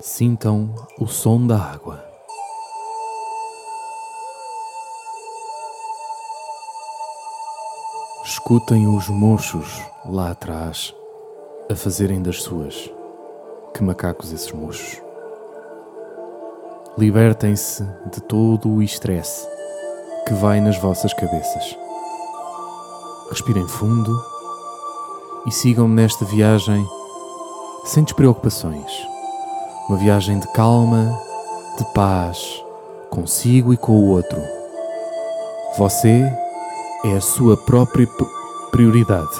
Sintam o som da água. Escutem os mochos lá atrás a fazerem das suas. Que macacos esses mochos. Libertem-se de todo o estresse que vai nas vossas cabeças. Respirem fundo e sigam nesta viagem sem despreocupações. Uma viagem de calma, de paz, consigo e com o outro. Você é a sua própria prioridade.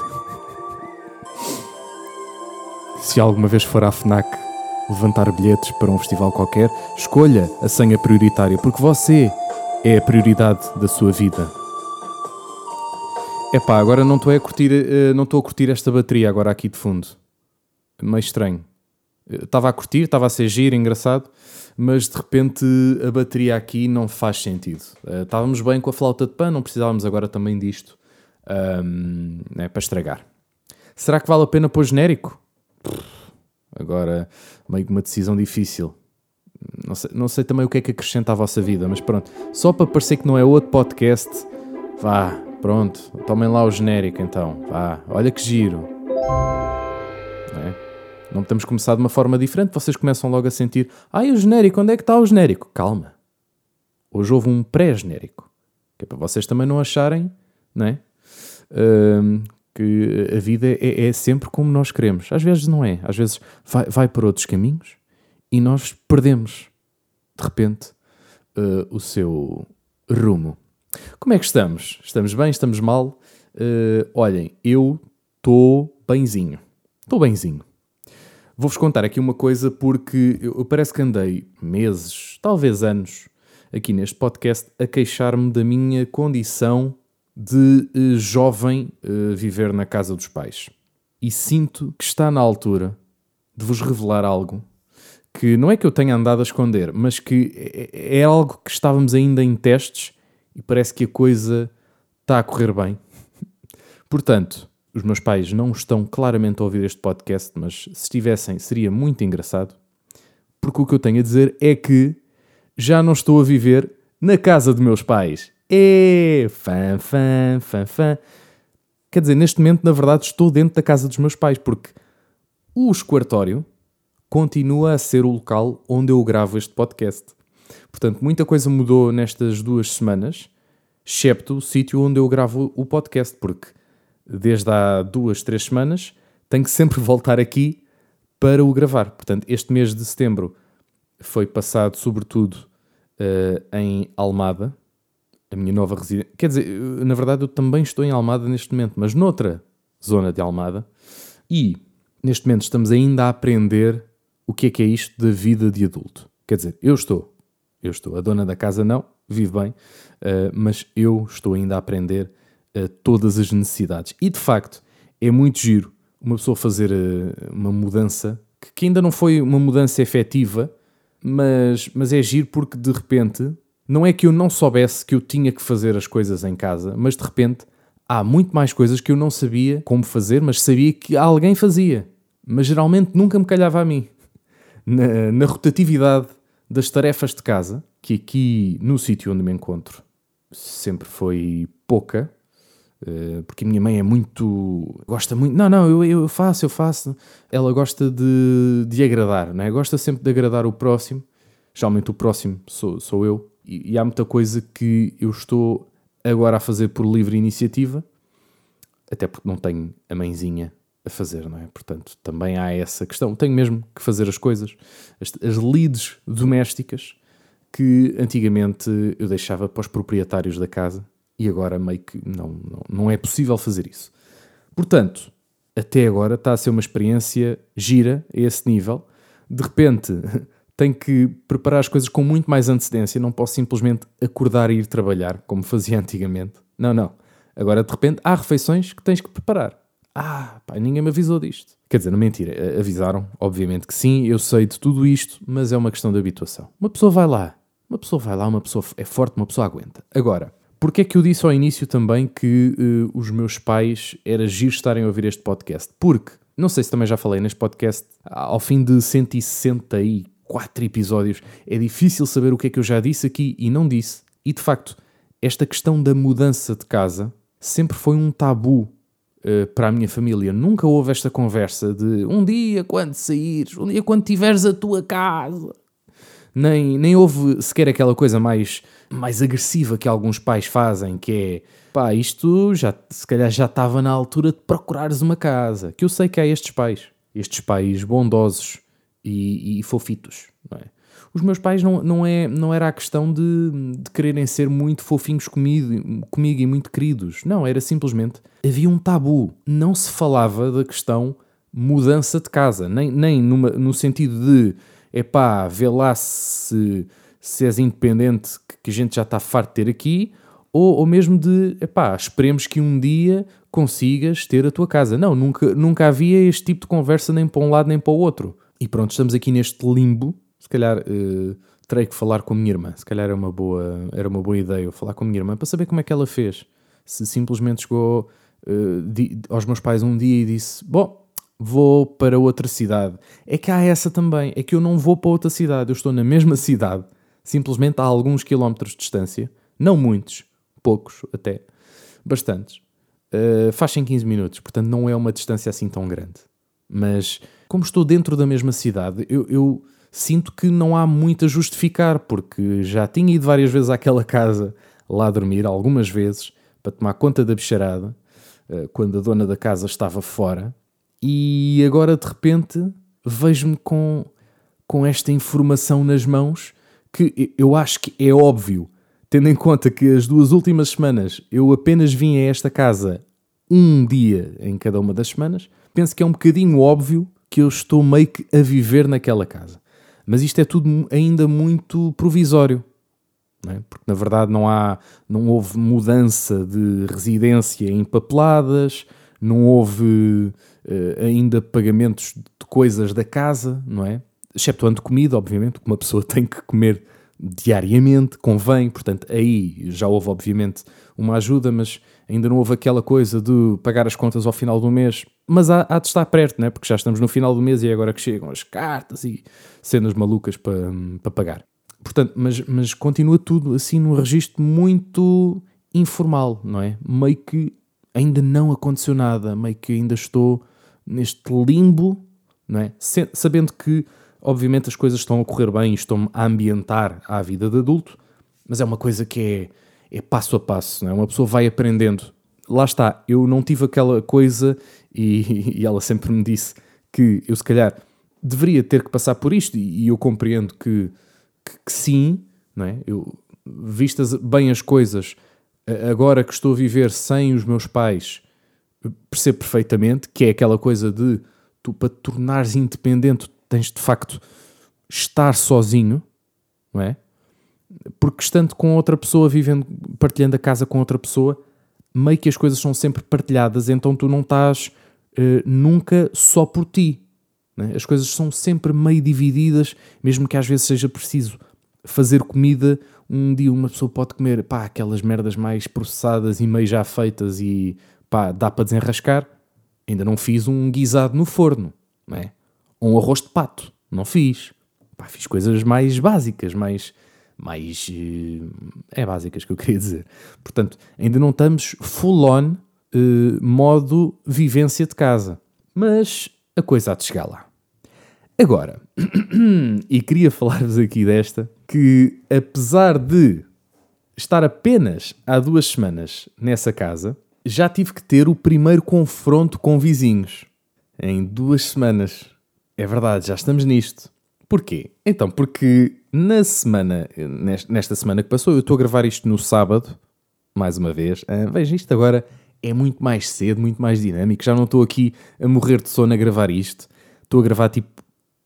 Se alguma vez for à FNAC levantar bilhetes para um festival qualquer, escolha a senha prioritária, porque você é a prioridade da sua vida. Epá, agora não estou a curtir, eh, não estou a curtir esta bateria agora aqui de fundo. Meio estranho. Estava a curtir, estava a ser giro, engraçado, mas de repente a bateria aqui não faz sentido. Uh, estávamos bem com a flauta de pano, não precisávamos agora também disto um, né, para estragar. Será que vale a pena pôr genérico? Agora, meio que uma decisão difícil. Não sei, não sei também o que é que acrescenta à vossa vida, mas pronto. Só para parecer que não é outro podcast, vá, pronto, tomem lá o genérico então. Vá, olha que giro. É? Não temos começado de uma forma diferente, vocês começam logo a sentir: ai, o genérico, onde é que está o genérico? Calma. Hoje houve um pré-genérico. Que é para vocês também não acharem, é? Uh, que a vida é, é, sempre como nós queremos. Às vezes não é. Às vezes vai, vai por outros caminhos e nós perdemos, de repente, uh, o seu rumo. Como é que estamos? Estamos bem? Estamos mal? Uh, olhem, eu estou benzinho. Estou benzinho. Vou-vos contar aqui uma coisa porque eu parece que andei meses, talvez anos, aqui neste podcast a queixar-me da minha condição de uh, jovem uh, viver na casa dos pais. E sinto que está na altura de vos revelar algo que não é que eu tenha andado a esconder, mas que é, é algo que estávamos ainda em testes e parece que a coisa está a correr bem. Portanto, os meus pais não estão claramente a ouvir este podcast, mas se estivessem seria muito engraçado, porque o que eu tenho a dizer é que já não estou a viver na casa de meus pais. É fã, fã, fã, fã. Quer dizer, neste momento, na verdade, estou dentro da casa dos meus pais, porque o esquartório continua a ser o local onde eu gravo este podcast. Portanto, muita coisa mudou nestas duas semanas, excepto o sítio onde eu gravo o podcast, porque desde há duas, três semanas, tenho que sempre voltar aqui para o gravar. Portanto, este mês de setembro foi passado, sobretudo, uh, em Almada, a minha nova residência. Quer dizer, na verdade, eu também estou em Almada neste momento, mas noutra zona de Almada. E neste momento estamos ainda a aprender o que é que é isto da vida de adulto. Quer dizer, eu estou, eu estou, a dona da casa não, vive bem, uh, mas eu estou ainda a aprender uh, todas as necessidades. E de facto, é muito giro uma pessoa fazer uh, uma mudança que, que, ainda não foi uma mudança efetiva, mas, mas é giro porque de repente não é que eu não soubesse que eu tinha que fazer as coisas em casa, mas de repente há muito mais coisas que eu não sabia como fazer, mas sabia que alguém fazia. Mas geralmente nunca me calhava a mim. Na, na rotatividade das tarefas de casa, que aqui no sítio onde me encontro sempre foi pouca, eh, porque a minha mãe é muito. gosta muito. Não, não, eu, eu faço, eu faço. Ela gosta de, de agradar, não é? Gosta sempre de agradar o próximo. Geralmente o próximo sou, sou eu. E, e há muita coisa que eu estou agora a fazer por livre iniciativa, até porque não tenho a mãezinha a fazer, não é? Portanto, também há essa questão. Tenho mesmo que fazer as coisas, as, as leads domésticas que antigamente eu deixava para os proprietários da casa e agora meio que não, não, não é possível fazer isso. Portanto, até agora está a ser uma experiência gira a esse nível. De repente, tenho que preparar as coisas com muito mais antecedência, não posso simplesmente acordar e ir trabalhar, como fazia antigamente. Não, não. Agora, de repente, há refeições que tens que preparar. Ah, pá, ninguém me avisou disto. Quer dizer, não mentira, avisaram, obviamente que sim, eu sei de tudo isto, mas é uma questão de habituação. Uma pessoa vai lá, uma pessoa vai lá, uma pessoa é forte, uma pessoa aguenta. Agora, Porquê é que eu disse ao início também que uh, os meus pais era giro estarem a ouvir este podcast? Porque, não sei se também já falei neste podcast, ao fim de 164 quatro episódios. É difícil saber o que é que eu já disse aqui e não disse. E de facto, esta questão da mudança de casa sempre foi um tabu uh, para a minha família. Nunca houve esta conversa de um dia quando saíres, um dia quando tiveres a tua casa. Nem, nem houve sequer aquela coisa mais, mais agressiva que alguns pais fazem, que é pá, isto já, se calhar já estava na altura de procurares uma casa. Que eu sei que há estes pais, estes pais bondosos e, e fofitos, não é? Os meus pais não, não, é, não era a questão de, de quererem ser muito fofinhos comigo, comigo e muito queridos. Não, era simplesmente havia um tabu. Não se falava da questão mudança de casa, nem, nem numa, no sentido de epá, vê lá se, se és independente, que a gente já está farto de ter aqui, ou, ou mesmo de epá, esperemos que um dia consigas ter a tua casa. Não, nunca, nunca havia este tipo de conversa nem para um lado nem para o outro. E pronto, estamos aqui neste limbo. Se calhar uh, terei que falar com a minha irmã. Se calhar era uma boa, era uma boa ideia eu falar com a minha irmã para saber como é que ela fez. Se simplesmente chegou uh, aos meus pais um dia e disse: Bom, vou para outra cidade. É que há essa também. É que eu não vou para outra cidade. Eu estou na mesma cidade, simplesmente a alguns quilómetros de distância. Não muitos, poucos até, bastantes. Uh, faz em 15 minutos, portanto não é uma distância assim tão grande. Mas como estou dentro da mesma cidade, eu, eu, sinto que não há muito a justificar, porque já tinha ido várias vezes àquela casa lá dormir, algumas vezes, para tomar conta da bicharada, uh, quando a dona da casa estava fora, e agora de repente vejo-me com, com esta informação nas mãos que eu acho que é óbvio tendo em conta que as duas últimas semanas eu apenas vim a esta casa um dia em cada uma das semanas, penso que é um bocadinho óbvio que eu estou meio que a viver naquela casa. Mas isto é tudo ainda muito provisório. É? Porque na verdade não há, não houve mudança de residência em papeladas, não houve uh, ainda pagamentos de coisas da casa, não é? Exceptuando comida, obviamente, que uma pessoa tem que comer diariamente, convém, portanto, aí já houve, obviamente, uma ajuda, mas ainda não houve aquela coisa de pagar as contas ao final do mês. Mas há, há de estar perto, né? porque já estamos no final do mês e é agora que chegam as cartas e cenas malucas para, para pagar. Portanto, mas, mas continua tudo assim num registro muito informal, não é? Meio que ainda não aconteceu nada, meio que ainda estou neste limbo, não é? Sabendo que Obviamente as coisas estão a correr bem e estão-me a ambientar à vida de adulto, mas é uma coisa que é, é passo a passo, não é? uma pessoa vai aprendendo. Lá está, eu não tive aquela coisa e, e ela sempre me disse que eu se calhar deveria ter que passar por isto e, e eu compreendo que, que, que, sim, não é? Eu, vistas bem as coisas, agora que estou a viver sem os meus pais, percebo perfeitamente que é aquela coisa de tu para te tornares independente tens de facto estar sozinho, não é? Porque estando com outra pessoa, vivendo, partilhando a casa com outra pessoa, meio que as coisas são sempre partilhadas, então tu não estás uh, nunca só por ti. É? As coisas são sempre meio divididas, mesmo que às vezes seja preciso fazer comida. Um dia uma pessoa pode comer pá, aquelas merdas mais processadas e meio já feitas e pá, dá para desenrascar. Ainda não fiz um guisado no forno, não é? um arroz de pato. Não fiz. Pá, fiz coisas mais básicas, mais. mais. é básicas que eu queria dizer. Portanto, ainda não estamos full on uh, modo vivência de casa. Mas a coisa há de chegar lá. Agora, e queria falar-vos aqui desta, que apesar de estar apenas há duas semanas nessa casa, já tive que ter o primeiro confronto com vizinhos. Em duas semanas. É verdade, já estamos nisto. Porquê? Então, porque na semana, nesta semana que passou, eu estou a gravar isto no sábado, mais uma vez. Uh, veja, isto agora é muito mais cedo, muito mais dinâmico. Já não estou aqui a morrer de sono a gravar isto. Estou a gravar tipo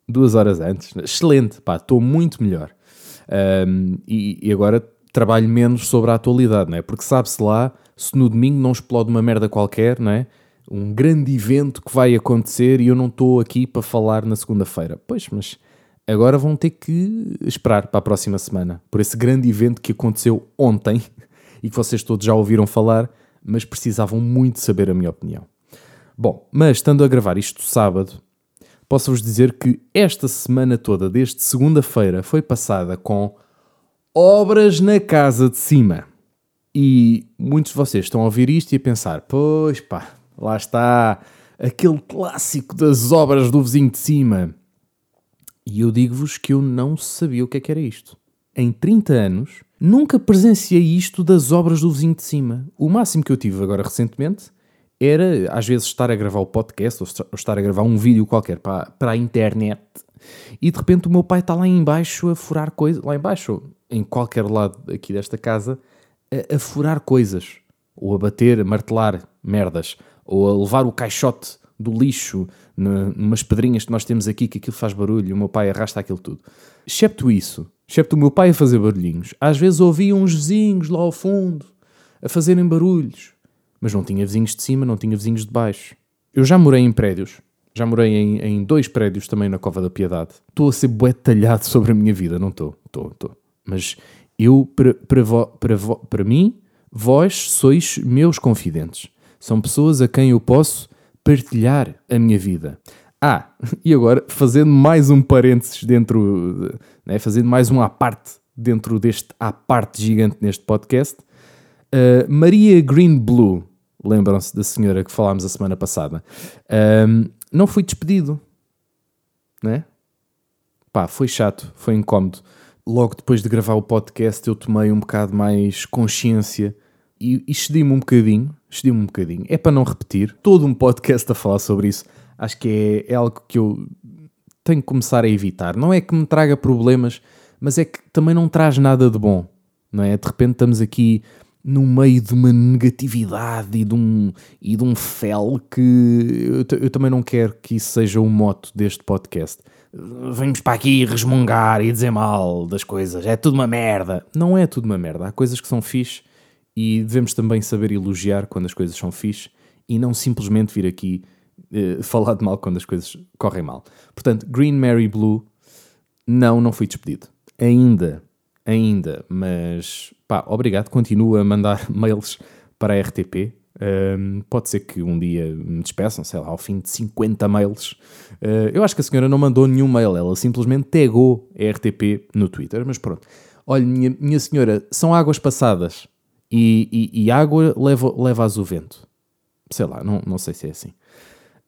duas horas antes. Excelente, pá, estou muito melhor. Um, e, e, agora trabalho menos sobre a atualidade, não é? Porque sabe-se lá se no domingo não explode uma merda qualquer, não é? um grande evento que vai acontecer e eu não estou aqui para falar na segunda-feira. Pois, mas agora vão ter que esperar para a próxima semana por esse grande evento que aconteceu ontem e que vocês todos já ouviram falar, mas precisavam muito saber a minha opinião. Bom, mas estando a gravar isto sábado, posso-vos dizer que esta semana toda, desde segunda-feira, foi passada com obras na casa de cima. E muitos de vocês estão a ouvir isto e a pensar: pois pá, lá está, aquele clássico das obras do vizinho de cima. E eu digo-vos que eu não sabia o que, é que era isto. Em 30 anos, nunca presenciei isto das obras do vizinho de cima. O máximo que eu tive agora recentemente era, às vezes, estar a gravar o podcast ou estar a gravar um vídeo qualquer para, para a internet e de repente o meu pai está lá embaixo a furar coisas, lá embaixo, em qualquer lado aqui desta casa, a, a furar coisas, ou a bater, a martelar merdas, ou a levar o caixote do lixo numas pedrinhas que nós temos aqui que aquilo faz barulho o meu pai arrasta aquilo tudo. Excepto isso, excepto o meu pai a fazer barulhinhos, às vezes ouvia uns vizinhos lá ao fundo a fazerem barulhos, mas não tinha vizinhos de cima, não tinha vizinhos de baixo. Eu já morei em prédios, já morei em, em dois prédios também na Cova da Piedade. Estou a ser bué talhado sobre a minha vida, não estou, estou, estou. Mas eu, para, para, mim, vós sois meus confidentes. São pessoas a quem eu posso partilhar a minha vida. Ah, e agora, fazendo mais um parênteses dentro, né, fazendo mais um à parte dentro deste à parte gigante neste podcast, uh, Maria Green Blue, lembram-se da senhora que falámos a semana passada, não fui despedido, né? Pá, foi chato, foi incómodo. Logo depois de gravar o podcast, eu tomei um bocado mais consciência e, e cedi-me um bocadinho, cedi-me um bocadinho. É para não repetir, todo um podcast a falar sobre isso. Acho que é, é algo que eu tenho que começar a evitar. Não é que me traga problemas, mas é que também não traz nada de bom. Não é? De repente estamos aqui no meio de uma negatividade e de um, e de um fel que eu, eu também não quero que isso seja o moto deste podcast. Vamos para aqui resmungar e dizer mal das coisas, é tudo uma merda. Não é tudo uma merda, há coisas que são fixe e devemos também saber elogiar quando as coisas são fixe e não simplesmente vir aqui uh, falar de mal quando as coisas correm mal. Portanto, Green Mary Blue, não, não fui despedido. Ainda, ainda, mas pá, obrigado. Continuo a mandar mails para a RTP. Pode ser que um dia me despeçam, sei lá, ao fim de 50 mails. Uh, eu acho que a senhora não mandou nenhum mail, ela simplesmente tagou a RTP no Twitter, mas pronto. Olha, minha, minha senhora, são águas passadas e, e, e água leva, leva-as o vento. Sei lá, não, não sei se é assim.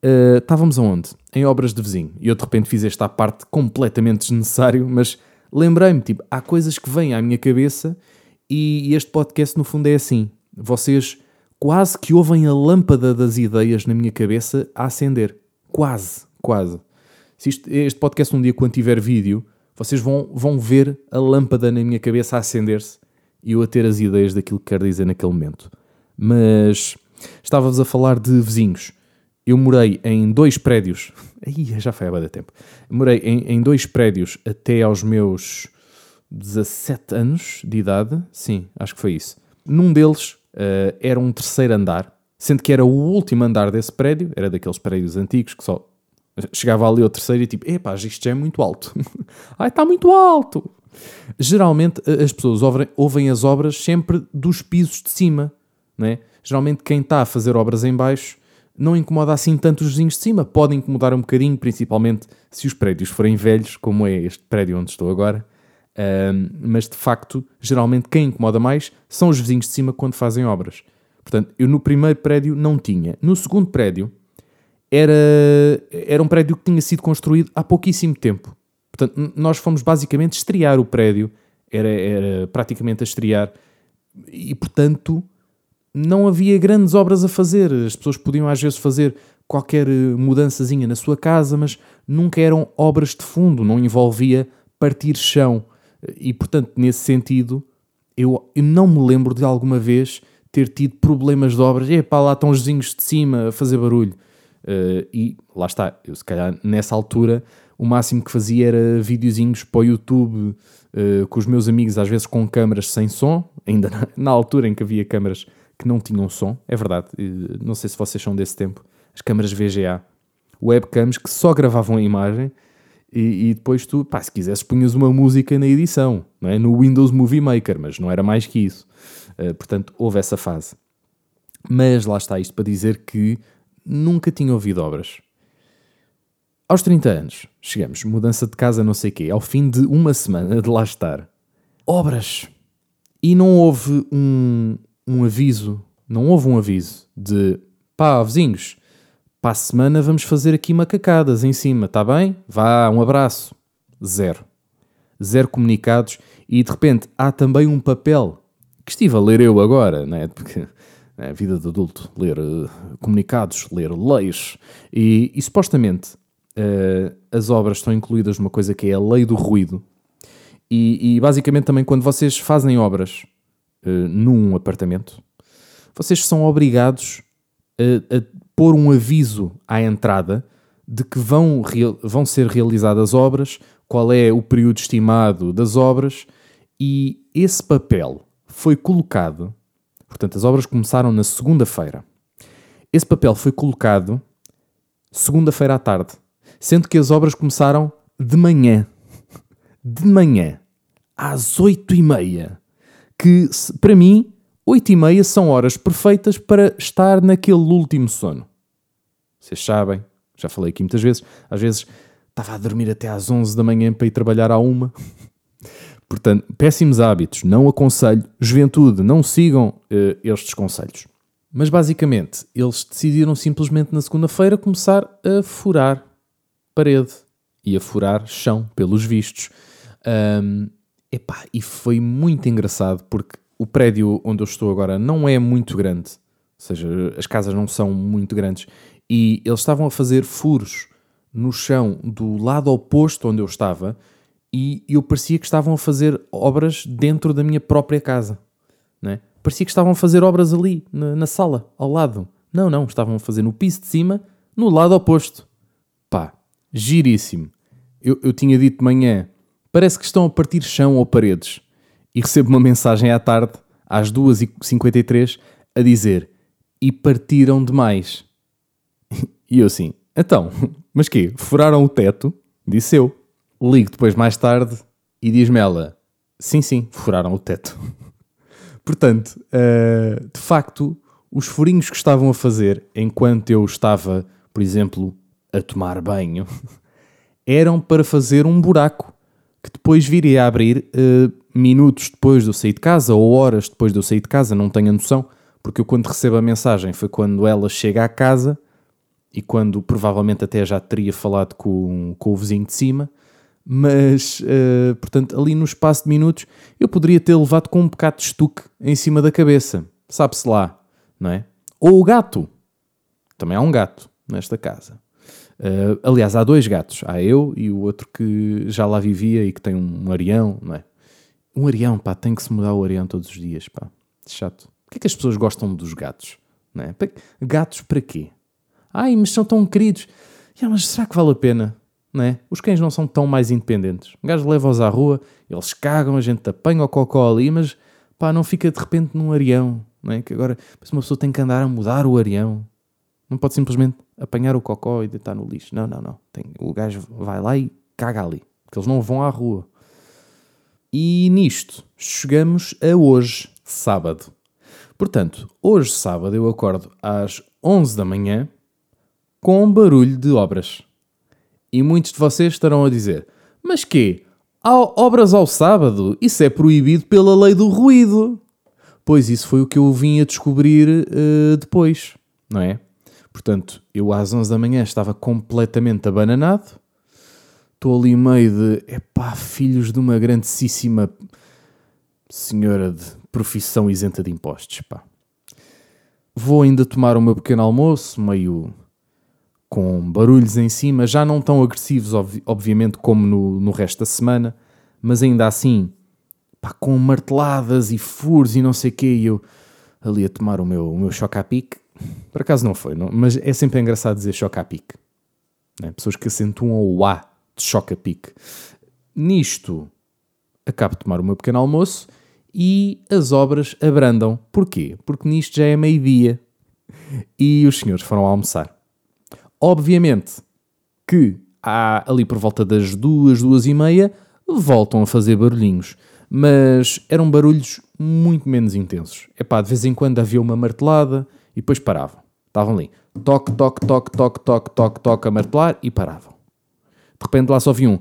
Uh, estávamos aonde? Em obras de vizinho. E eu de repente fiz esta parte completamente desnecessário, mas lembrei-me, tipo, há coisas que vêm à minha cabeça e este podcast no fundo é assim. Vocês quase que ouvem a lâmpada das ideias na minha cabeça a acender. Quase, quase. Se isto, este podcast um dia quando tiver vídeo, vocês vão, vão ver a lâmpada na minha cabeça a acender-se e eu a ter as ideias daquilo que quero dizer naquele momento. Mas estávamos a falar de vizinhos. Eu morei em dois prédios. Aí já foi há bastante tempo. Morei em, em dois prédios até aos meus 17 anos de idade. Sim, acho que foi isso. Num deles uh, era um terceiro andar, sendo que era o último andar desse prédio. Era daqueles prédios antigos que só chegava ali ao terceiro e tipo, epá, isto já é muito alto. Ai, está muito alto. Geralmente as pessoas ouvem, ouvem as obras sempre dos pisos de cima, não é? Geralmente quem está a fazer obras em baixo não incomoda assim tanto os vizinhos de cima. Pode incomodar um bocadinho, principalmente se os prédios forem velhos, como é este prédio onde estou agora. Um, mas de facto, geralmente quem incomoda mais são os vizinhos de cima quando fazem obras. Portanto, eu no primeiro prédio não tinha. No segundo prédio era, era um prédio que tinha sido construído há pouquíssimo tempo. Portanto, nós fomos basicamente estrear o prédio, era, era praticamente a estrear, e portanto não havia grandes obras a fazer. As pessoas podiam às vezes fazer qualquer eh, mudançazinha na sua casa, mas nunca eram obras de fundo, não envolvia partir chão. E portanto, nesse sentido, eu, eu não me lembro de alguma vez ter tido problemas de obras. Epá, lá estão os vizinhos de cima a fazer barulho. Uh, e lá está, eu se calhar nessa altura o máximo que fazia era videozinhos para o YouTube uh, com os meus amigos, às vezes com câmaras sem som, ainda na, na, altura em que havia câmaras que não tinham som, é verdade, uh, não sei se vocês são desse tempo, as câmaras VGA, webcams que só gravavam a imagem e, e, depois tu, pá, se quisesses punhas uma música na edição, não é? no Windows Movie Maker, mas não era mais que isso. Uh, portanto, houve essa fase. Mas lá está isto para dizer que nunca tinha ouvido obras Aos 30 anos, chegamos, mudança de casa, não sei quê, ao fim de uma semana de lá estar. Obras. E não houve um, um aviso, não houve um aviso de pá, vizinhos, para a semana vamos fazer aqui macacadas em cima, está bem? Vá, um abraço. Zero. Zero comunicados e de repente há também um papel que estive a ler eu agora, né? porque é vida de adulto, ler uh, comunicados, ler leis e, e supostamente uh, as obras estão incluídas numa coisa que é a lei do ruído e, e basicamente também quando vocês fazem obras uh, num apartamento, vocês são obrigados a, a pôr um aviso à entrada de que vão, vão ser realizadas obras, qual é o período estimado das obras, e esse papel foi colocado. Portanto, as obras começaram na segunda-feira. Esse papel foi colocado segunda-feira à tarde, sendo que as obras começaram de manhã. De manhã, às oito e meia. Que, para mim, oito e meia são horas perfeitas para estar naquele último sono. Vocês sabem, já falei aqui muitas vezes, às vezes estava a dormir até às 11 da manhã para ir trabalhar à uma. Portanto, péssimos hábitos, não aconselho. Juventude, não sigam uh, estes conselhos. Mas basicamente, eles decidiram simplesmente na segunda-feira começar a furar parede e a furar chão, pelos vistos. Um, epá, e foi muito engraçado porque o prédio onde eu estou agora não é muito grande, ou seja, as casas não são muito grandes, e eles estavam a fazer furos no chão do lado oposto onde eu estava, e eu parecia que estavam a fazer obras dentro da minha própria casa. Né? Parecia que estavam a fazer obras ali, na, na sala, ao lado. Não, não, estavam a fazer no piso de cima, no lado oposto. Pá, giríssimo. Eu, eu tinha dito de manhã, parece que estão a partir chão ou paredes e recebo uma mensagem à tarde, às 2h53, a dizer: E partiram demais. E eu assim: Então, mas quê? Furaram o teto? Disse eu. Ligo depois mais tarde e diz-me ela: Sim, sim, furaram o teto. Portanto, uh, de facto, os furinhos que estavam a fazer enquanto eu estava, por exemplo, a tomar banho, eram para fazer um buraco que depois viria a abrir uh, minutos depois de eu sair de casa ou horas depois de eu sair de casa, não tenho a noção, porque eu quando recebo a mensagem foi quando ela chega à casa e quando provavelmente até já teria falado com, com o vizinho de cima, mas uh, portanto ali no espaço de minutos eu poderia ter levado com um bocado de estuque em cima da cabeça, sabe-se lá, não é? Ou o gato, também há um gato nesta casa. Uh, aliás, há dois gatos, há eu e o outro que já lá vivia e que tem um arião, não é? Um arião, pá, tem que se mudar o arião todos os dias, pá. Chato. Porquê é que as pessoas gostam dos gatos? Não é? Gatos para quê? Ai, mas são tão queridos. Yeah, mas será que vale a pena? Não é? Os cães não são tão mais independentes. O gajo leva-os à rua, eles cagam, a gente apanha o cocó ali, mas pá, não fica de repente num arião. Não é? Que agora uma pessoa tem que andar a mudar o arião. Não pode simplesmente apanhar o cocó e deitar no lixo. Não, não, não. Tem, o gajo vai lá e caga ali. Porque eles não vão à rua. E nisto chegamos a hoje, sábado. Portanto, hoje, sábado, eu acordo às 11 da manhã com barulho de obras. E muitos de vocês estarão a dizer: Mas quê? Há obras ao sábado? Isso é proibido pela lei do ruído. Pois isso foi o que eu vim a descobrir uh, depois, não é? Portanto, eu às 11 da manhã estava completamente abananado estou ali meio de epá, filhos de uma grandíssima senhora de profissão isenta de impostos, pá. Vou ainda tomar o meu pequeno almoço, meio com barulhos em cima, já não tão agressivos, ob obviamente, como no, no resto da semana, mas ainda assim, pá, com marteladas e furos e não sei o quê, e eu ali a tomar o meu, o meu choque a pique. Por acaso não foi, não? mas é sempre engraçado dizer choque a pique. Né? Pessoas que acentuam o A de choque a pique. Nisto, acabo de tomar o meu pequeno almoço e as obras abrandam. Porquê? Porque nisto já é meio-dia e os senhores foram almoçar. Obviamente que há ali por volta das duas, duas e meia, voltam a fazer barulhinhos. Mas eram barulhos muito menos intensos. É pá, de vez em quando havia uma martelada e depois paravam. Estavam ali. Toque, toque, toque, toque, toque, toque, toque a martelar e paravam De repente lá só vi um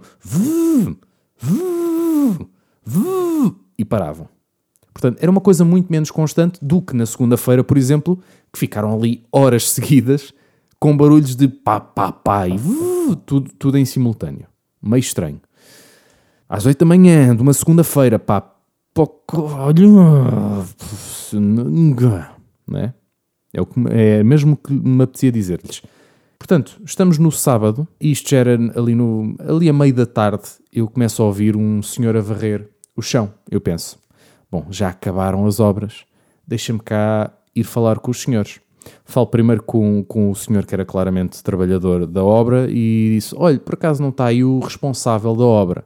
e paravam. Portanto, era uma coisa muito menos constante do que na segunda-feira, por exemplo, que ficaram ali horas seguidas com barulhos de pá, pá, pá e tudo, tudo em simultâneo. Meio estranho. Às oito da manhã de uma segunda-feira, pá, olha, né? É, o que, é mesmo que me apetecia dizer-lhes. Portanto, estamos no sábado, e isto já era ali, no, ali a meio da tarde, eu começo a ouvir um senhor a varrer o chão. Eu penso, bom, já acabaram as obras, deixa-me cá ir falar com os senhores. Falo primeiro com, com o senhor que era claramente trabalhador da obra e disse, olha, por acaso não está aí o responsável da obra?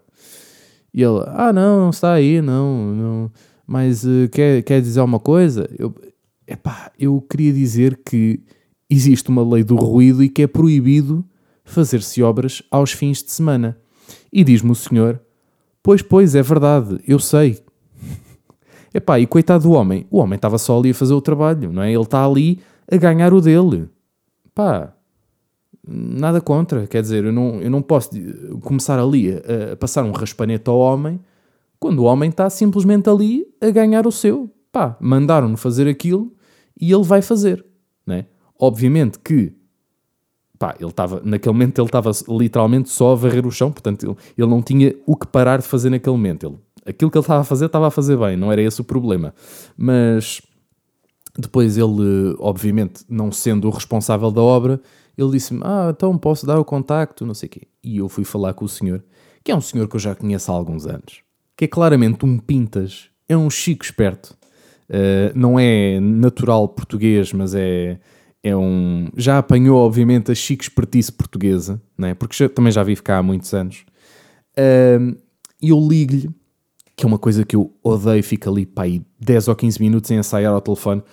E ele, ah não, não está aí, não, não mas uh, quer, quer dizer alguma coisa? Eu, epá, eu queria dizer que existe uma lei do ruído e que é proibido fazer-se obras aos fins de semana. E diz-me o senhor, pois, pois, é verdade, eu sei. Epá, e coitado do homem, o homem estava só ali a fazer o trabalho, não é? Ele está ali a ganhar o dele. Pá, nada contra, quer dizer, eu não, eu não posso começar ali a, a passar um raspanete ao homem quando o homem está simplesmente ali a ganhar o seu. Pá, mandaram-no fazer aquilo e ele vai fazer, né? Obviamente que, pá, ele estava, naquele momento ele estava literalmente só a varrer o chão, portanto ele, ele não tinha o que parar de fazer naquele momento. Ele, aquilo que ele estava a fazer, estava a fazer bem, não era esse o problema. Mas depois ele, obviamente, não sendo o responsável da obra, ele disse-me, ah, então posso dar o contacto, não sei o quê. E eu fui falar com o senhor, que é um senhor que eu já conheço há alguns anos, que é claramente um pintas, é um chico esperto, Uh, não é natural português, mas é, é um. Já apanhou, obviamente, a chique expertise portuguesa, né? porque já, também já vive cá há muitos anos. Uh, e eu ligo-lhe, que é uma coisa que eu odeio, fica ali pá, aí 10 ou 15 minutos em ensaiar ao telefone.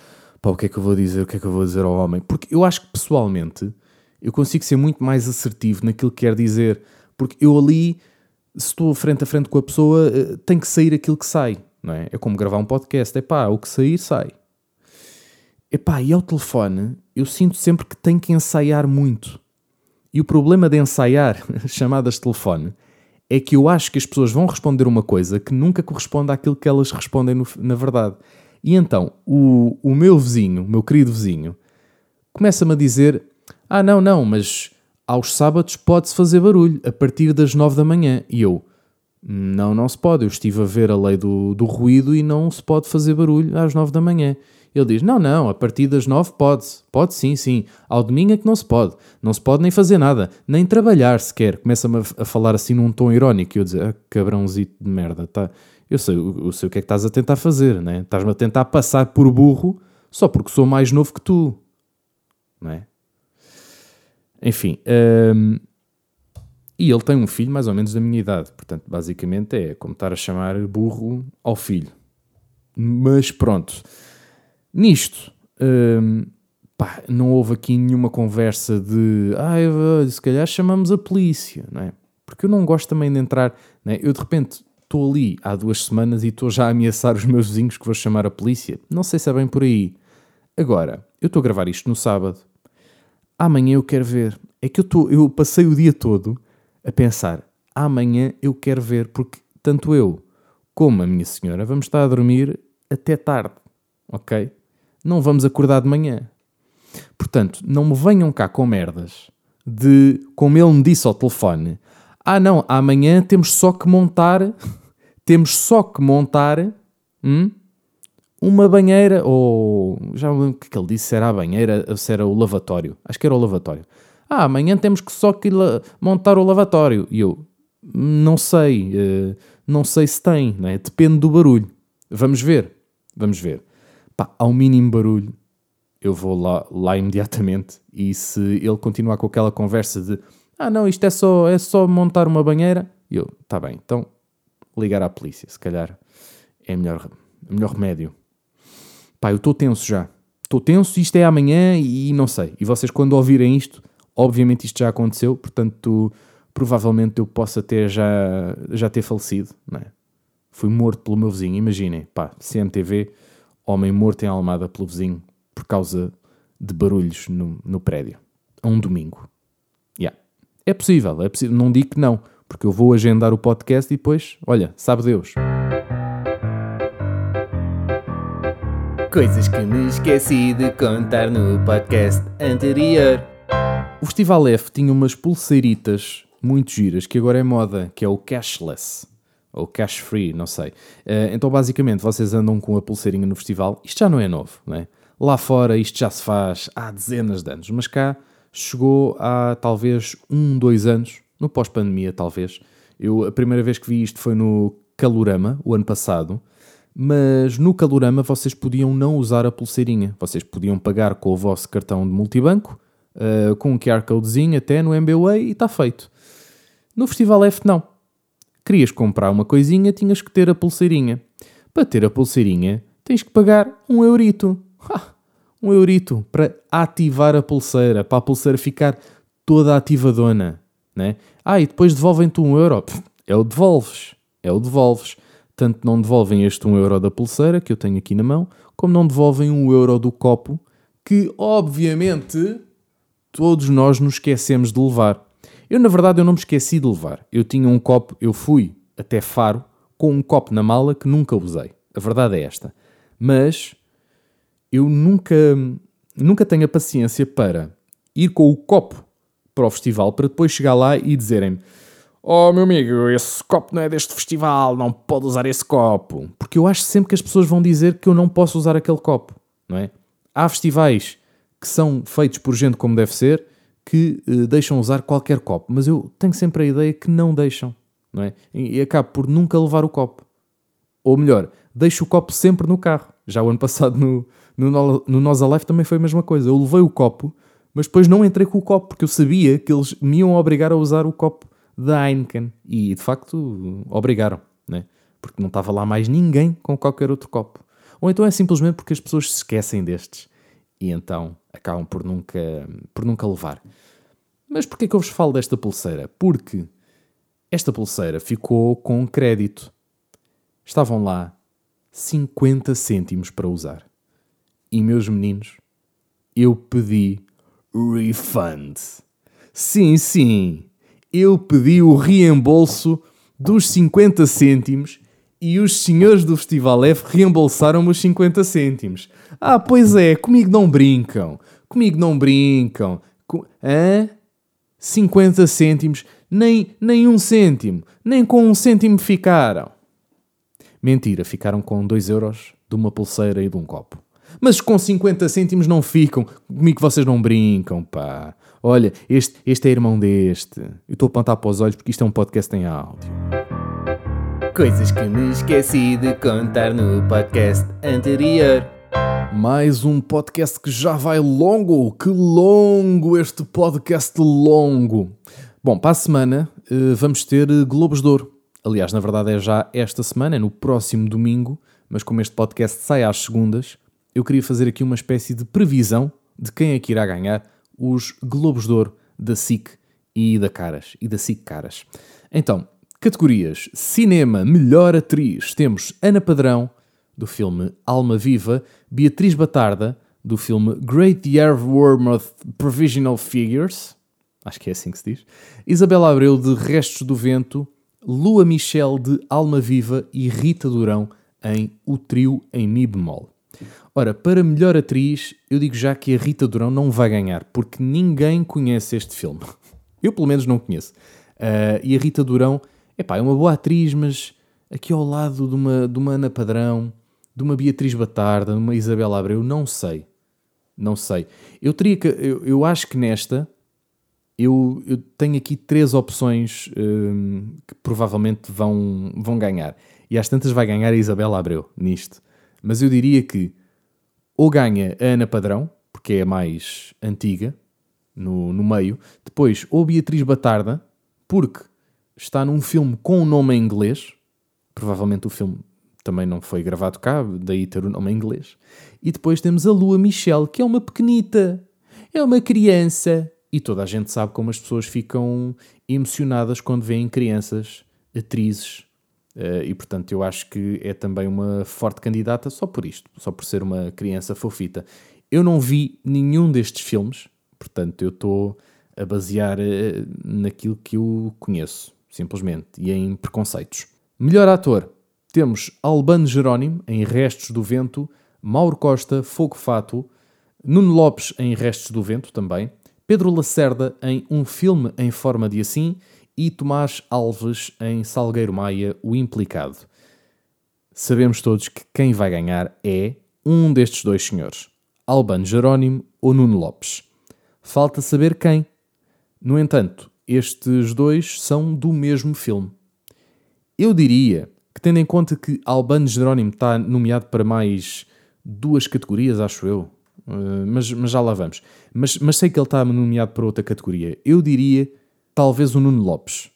Pá, o que é que eu vou dizer? O que é que eu vou dizer ao homem? Porque eu acho que pessoalmente eu consigo ser muito mais assertivo naquilo que quer dizer, porque eu ali, se estou frente a frente com a pessoa, eh, tem que sair aquilo que sai não é? É como gravar um podcast, é pá, o que sair, sai. Epá, e ao telefone, eu sinto sempre que tenho que ensaiar muito. E o problema de ensaiar chamadas de telefone é que eu acho que as pessoas vão responder uma coisa que nunca corresponde àquilo que elas respondem no, na verdade. E então, o, o meu vizinho, o meu querido vizinho, começa-me a dizer: Ah, não, não, mas aos sábados pode-se fazer barulho a partir das nove da manhã. E eu, não, não se pode. Eu estive a ver a lei do, do ruído e não se pode fazer barulho às nove da manhã. Ele diz: Não, não, a partir das nove pode-se. Pode sim, sim. Ao domingo é que não se pode. Não se pode nem fazer nada, nem trabalhar sequer. Começa-me a, a, falar assim num tom irónico. E eu dizer: ah, cabrãozito de merda, tá? Eu sei, eu sei o que é que estás a tentar fazer, né? Estás-me a tentar passar por burro só porque sou mais novo que tu, não é? Enfim. Hum, e ele tem um filho mais ou menos da minha idade. Portanto, basicamente é como estar a chamar burro ao filho. Mas pronto. Nisto, hum, pá, não houve aqui nenhuma conversa de ah, se calhar chamamos a polícia, não é? Porque eu não gosto também de entrar. É? Eu de repente estou ali há duas semanas e estou já a ameaçar os meus vizinhos que vou chamar a polícia. Não sei se é bem por aí. Agora, eu estou a gravar isto no sábado. Amanhã eu quero ver. É que eu, estou, eu passei o dia todo a pensar: amanhã eu quero ver, porque tanto eu como a minha senhora vamos estar a dormir até tarde, ok? Não vamos acordar de manhã. Portanto, não me venham cá com merdas de, como ele me disse ao telefone, ah não, amanhã temos só que montar, temos só que montar hum, uma banheira, ou já o que, é que ele disse, se era a banheira ou se era o lavatório, acho que era o lavatório. Ah, amanhã temos que só que montar o lavatório. E eu, não sei, uh, não sei se tem, né? depende do barulho. Vamos ver, vamos ver. Pá, ao mínimo barulho, eu vou lá, lá imediatamente. E se ele continuar com aquela conversa de ah, não, isto é só, é só montar uma banheira, eu, tá bem, então ligar à polícia, se calhar é melhor, melhor remédio. Pá, eu estou tenso já. Estou tenso, isto é amanhã e não sei. E vocês, quando ouvirem isto, Obviamente isto já aconteceu, portanto, provavelmente eu possa ter já, já ter falecido, não é? Fui morto pelo meu vizinho, imaginem, pá, CMTV, homem morto em Almada pelo vizinho por causa de barulhos no, no prédio. A um domingo. Yeah. É possível, é possível. Não digo que não, porque eu vou agendar o podcast e depois, olha, sabe Deus. Coisas que me esqueci de contar no podcast anterior. O Festival F tinha umas pulseiritas muito giras, que agora é moda, que é o cashless. Ou cash free, não sei. Uh, então, basicamente, vocês andam com a pulseirinha no festival. Isto já não é novo, não é? Lá fora isto já se faz há dezenas de anos, mas cá chegou há talvez um, dois anos, no pós-pandemia talvez. Eu, a primeira vez que vi isto foi no Calorama, o ano passado, mas no Calorama vocês podiam não usar a pulseirinha. Vocês podiam pagar com o vosso cartão de multibanco, uh, com um QR Codezinho até no MBWay e está feito. No Festival F não. Querias comprar uma coisinha, tinhas que ter a pulseirinha. Para ter a pulseirinha, tens que pagar um eurito. Ha, um eurito para ativar a pulseira, para a pulseira ficar toda ativadona. Né? Ah, e depois devolvem-te um euro. é o devolves. É o devolves. Tanto não devolvem este um euro da pulseira, que eu tenho aqui na mão, como não devolvem um euro do copo, que obviamente todos nós nos esquecemos de levar. Eu, na verdade, eu não me esqueci de levar. Eu tinha um copo, eu fui até Faro com um copo na mala que nunca usei. A verdade é esta. Mas eu nunca, nunca tenho a paciência para ir com o copo para o festival para depois chegar lá e dizerem-me Oh, meu amigo, esse copo não é deste festival, não pode usar esse copo. Porque eu acho sempre que as pessoas vão dizer que eu não posso usar aquele copo, não é? Há festivais que são feitos por gente como deve ser que uh, deixam usar qualquer copo, mas eu tenho sempre a ideia que não deixam, não é? E, e acabo por nunca levar o copo. Ou melhor, deixo o copo sempre no carro. Já o ano passado no, no, no Alive também foi a mesma coisa. Eu levei o copo, mas depois não entrei com o copo, porque eu sabia que eles me iam obrigar a usar o copo da Heineken. E de facto obrigaram, né? porque não estava lá mais ninguém com qualquer outro copo. Ou então é simplesmente porque as pessoas se esquecem destes e então acabam por nunca, por nunca levar. Mas porquê que eu vos falo desta pulseira? Porque esta pulseira ficou com crédito. Estavam lá 50 cêntimos para usar. E meus meninos, eu pedi refund. Sim, sim, eu pedi o reembolso dos 50 cêntimos e os senhores do Festival F reembolsaram-me os 50 cêntimos. Ah, pois é, comigo não brincam. Comigo não brincam. Com... Hã? 50 cêntimos, nem, nem um cêntimo, nem com um cêntimo ficaram. Mentira, ficaram com 2 euros de uma pulseira e de um copo. Mas com 50 cêntimos não ficam. Comigo vocês não brincam, pá. Olha, este, este é irmão deste. Eu estou a apontar para os olhos porque isto é um podcast em áudio. Coisas que me esqueci de contar no podcast anterior. Mais um podcast que já vai longo. Que longo este podcast longo. Bom, para a semana uh, vamos ter uh, Globos de Ouro. Aliás, na verdade é já esta semana, é no próximo domingo, mas como este podcast sai às segundas, eu queria fazer aqui uma espécie de previsão de quem é que irá ganhar os Globos de Ouro da SIC e da Caras e da SIC Caras. Então, categorias: Cinema, Melhor Atriz, temos Ana Padrão, do filme Alma Viva, Beatriz Batarda, do filme Great Year Wormouth Provisional Figures, acho que é assim que se diz, Isabela Abreu, de Restos do Vento, Lua Michel, de Alma Viva e Rita Durão, em O Trio em Mi bemol. Ora, para melhor atriz, eu digo já que a Rita Durão não vai ganhar, porque ninguém conhece este filme. Eu, pelo menos, não conheço. Uh, e a Rita Durão, epá, é uma boa atriz, mas aqui ao lado de uma, de uma Ana Padrão, de uma Beatriz Batarda, de uma Isabela Abreu, não sei. Não sei. Eu teria que. Eu, eu acho que nesta. Eu, eu tenho aqui três opções um, que provavelmente vão, vão ganhar. E às tantas vai ganhar a Isabela Abreu nisto. Mas eu diria que ou ganha a Ana Padrão, porque é a mais antiga no, no meio, depois ou Beatriz Batarda, porque está num filme com o nome em inglês, provavelmente o filme também não foi gravado cá, daí ter o nome em inglês. E depois temos a Lua Michelle, que é uma pequenita, é uma criança. E toda a gente sabe como as pessoas ficam emocionadas quando veem crianças, atrizes. Uh, e portanto eu acho que é também uma forte candidata só por isto, só por ser uma criança fofita. Eu não vi nenhum destes filmes, portanto eu estou a basear uh, naquilo que eu conheço, simplesmente, e em preconceitos. Melhor ator, temos Albano Jerónimo em Restos do Vento, Mauro Costa, Fogo Fato, Nuno Lopes em Restos do Vento também, Pedro Lacerda em Um Filme em Forma de Assim e Tomás Alves em Salgueiro Maia, O Implicado. Sabemos todos que quem vai ganhar é um destes dois senhores, Albano Jerónimo ou Nuno Lopes. Falta saber quem. No entanto, estes dois são do mesmo filme. Eu diria que, tendo em conta que Albano Jerónimo está nomeado para mais duas categorias, acho eu, uh, mas, mas já lá vamos. Mas, mas sei que ele está nomeado para outra categoria. Eu diria talvez o Nuno Lopes.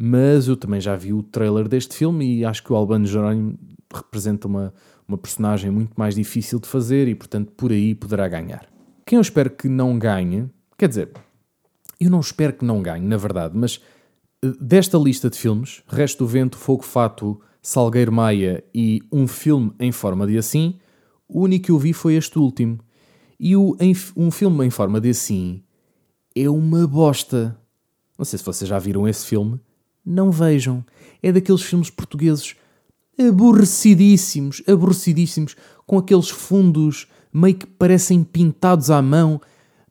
Mas eu também já vi o trailer deste filme e acho que o Albano Jerónimo representa uma, uma personagem muito mais difícil de fazer e, portanto, por aí poderá ganhar. Quem eu espero que não ganhe, quer dizer, eu não espero que não ganhe, na verdade, mas eh, desta lista de filmes, Resto do Vento, Fogo Fato, Salgueiro Maia e um filme em forma de assim, o único que eu vi foi este último. E o, um filme em forma de assim é uma bosta. Não sei se vocês já viram esse filme. Não vejam. É daqueles filmes portugueses aborrecidíssimos, aborrecidíssimos, com aqueles fundos meio que parecem pintados à mão,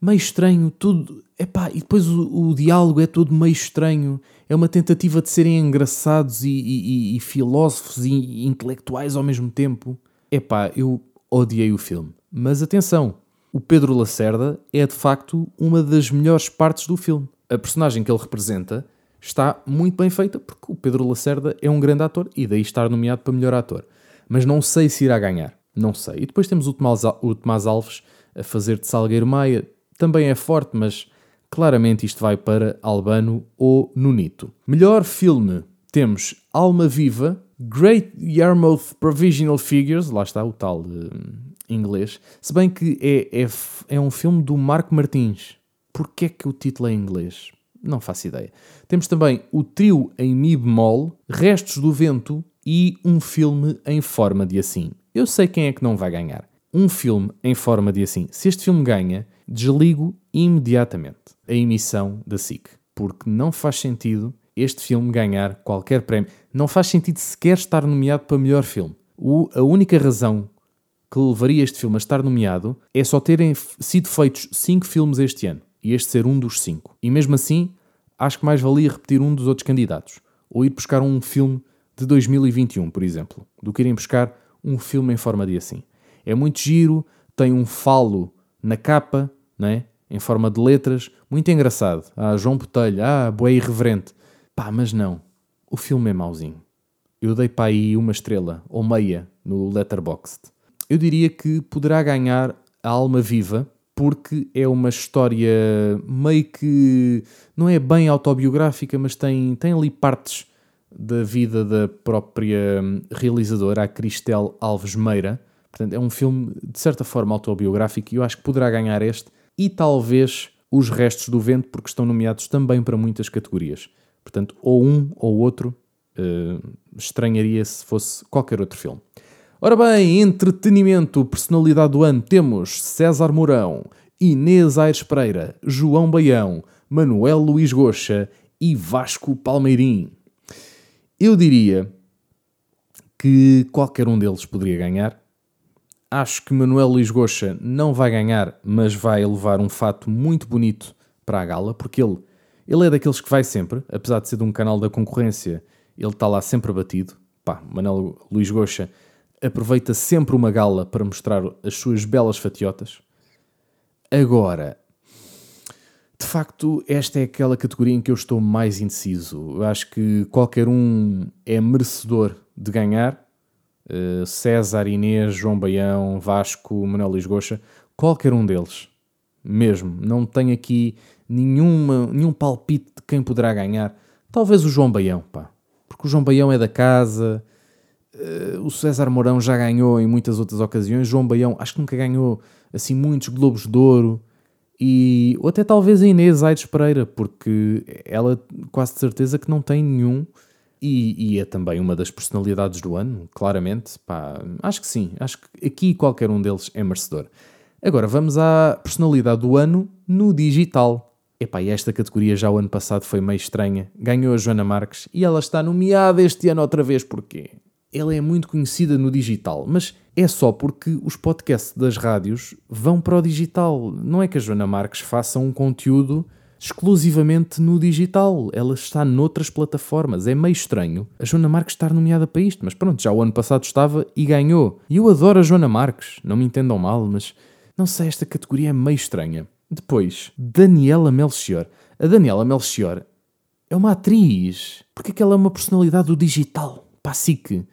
meio estranho, tudo. Epá, e depois o, o diálogo é todo meio estranho. É uma tentativa de serem engraçados e, e, e filósofos e intelectuais ao mesmo tempo. Epá, eu odiei o filme. Mas atenção, o Pedro Lacerda é de facto uma das melhores partes do filme. A personagem que ele representa está muito bem feita, porque o Pedro Lacerda é um grande ator e daí estar nomeado para melhor ator. Mas não sei se irá ganhar. Não sei. E depois temos o Tomás, o Tomás Alves a fazer de Salgueiro Maia. Também é forte, mas claramente isto vai para Albano ou Nunito. Melhor filme temos Alma Viva, Great Yarmouth Provisional Figures, lá está o tal uh, inglês, se bem que é, é, é um filme do Marco Martins. Porquê é que o título é em inglês? Não faço ideia. Temos também o trio em Mi bemol, Restos do Vento e um filme em forma de assim. Eu sei quem é que não vai ganhar. Um filme em forma de assim. Se este filme ganha, desligo imediatamente a emissão da SIC. Porque não faz sentido este filme ganhar qualquer prémio. Não faz sentido sequer estar nomeado para melhor filme. O, a única razão que levaria este filme a estar nomeado é só terem sido feitos 5 filmes este ano e este ser um dos 5. E mesmo assim, acho que mais valia repetir um dos outros candidatos ou ir buscar um filme de 2021, por exemplo, do que irem buscar um filme em forma de assim. É muito giro, tem um falo na capa, né? Em forma de letras, muito engraçado. Ah, João Botelho, ah, boé irreverente. Pá, mas não. O filme é mauzinho. Eu dei para aí uma estrela, ou meia, no Letterboxd. Eu diria que poderá ganhar a Alma Viva, porque é uma história meio que não é bem autobiográfica, mas tem, tem ali partes da vida da própria realizadora, a Cristel Alves Meira. Portanto, é um filme de certa forma autobiográfico e eu acho que poderá ganhar este e talvez os restos do vento, porque estão nomeados também para muitas categorias. Portanto, ou um ou outro, uh, estranharia se fosse qualquer outro filme. Ora bem, entretenimento, personalidade do ano, temos César Mourão, Inês Aires Pereira, João Baião, Manuel Luís Goxa e Vasco Palmeirim. Eu diria que qualquer um deles poderia ganhar. Acho que Manuel Luís Goxa não vai ganhar, mas vai levar um fato muito bonito para a gala, porque ele ele é daqueles que vai sempre, apesar de ser de um canal da concorrência, ele está lá sempre abatido. Pá, Manel Luís Goxa aproveita sempre uma gala para mostrar as suas belas fatiotas. Agora, de facto, esta é aquela categoria em que eu estou mais indeciso. Eu acho que qualquer um é merecedor de ganhar. Uh, César, Inês, João Baião, Vasco, Manuel Luís Goxa, qualquer um deles. Mesmo. Não tenho aqui nenhuma, nenhum palpite de quem poderá ganhar. Talvez o João Baião, pá. Porque o João Baião é da casa, uh, o César Mourão já ganhou em muitas outras ocasiões. João Baião acho que nunca ganhou assim muitos Globos de Ouro. E, ou até talvez a Inês Aires Pereira, porque ela quase de certeza que não tem nenhum. E, e, é também uma das personalidades do ano, claramente. Pá, acho que sim, acho que aqui qualquer um deles é merecedor. Agora vamos à personalidade do ano no digital. Epá, e esta categoria já o ano passado foi meio estranha. Ganhou a Joana Marques e ela está nomeada este ano outra vez. Porquê? Ela é muito conhecida no digital, mas é só porque os podcasts das rádios vão para o digital. Não é que a Joana Marques faça um conteúdo exclusivamente no digital. Ela está noutras plataformas. É meio estranho a Joana Marques estar nomeada para isto, mas pronto, já o ano passado estava e ganhou. E eu adoro a Joana Marques, não me entendam mal, mas não sei, esta categoria é meio estranha. Depois, Daniela Melchior. A Daniela Melchior é uma atriz. Porquê que ela é uma personalidade do digital? Pá, SIC.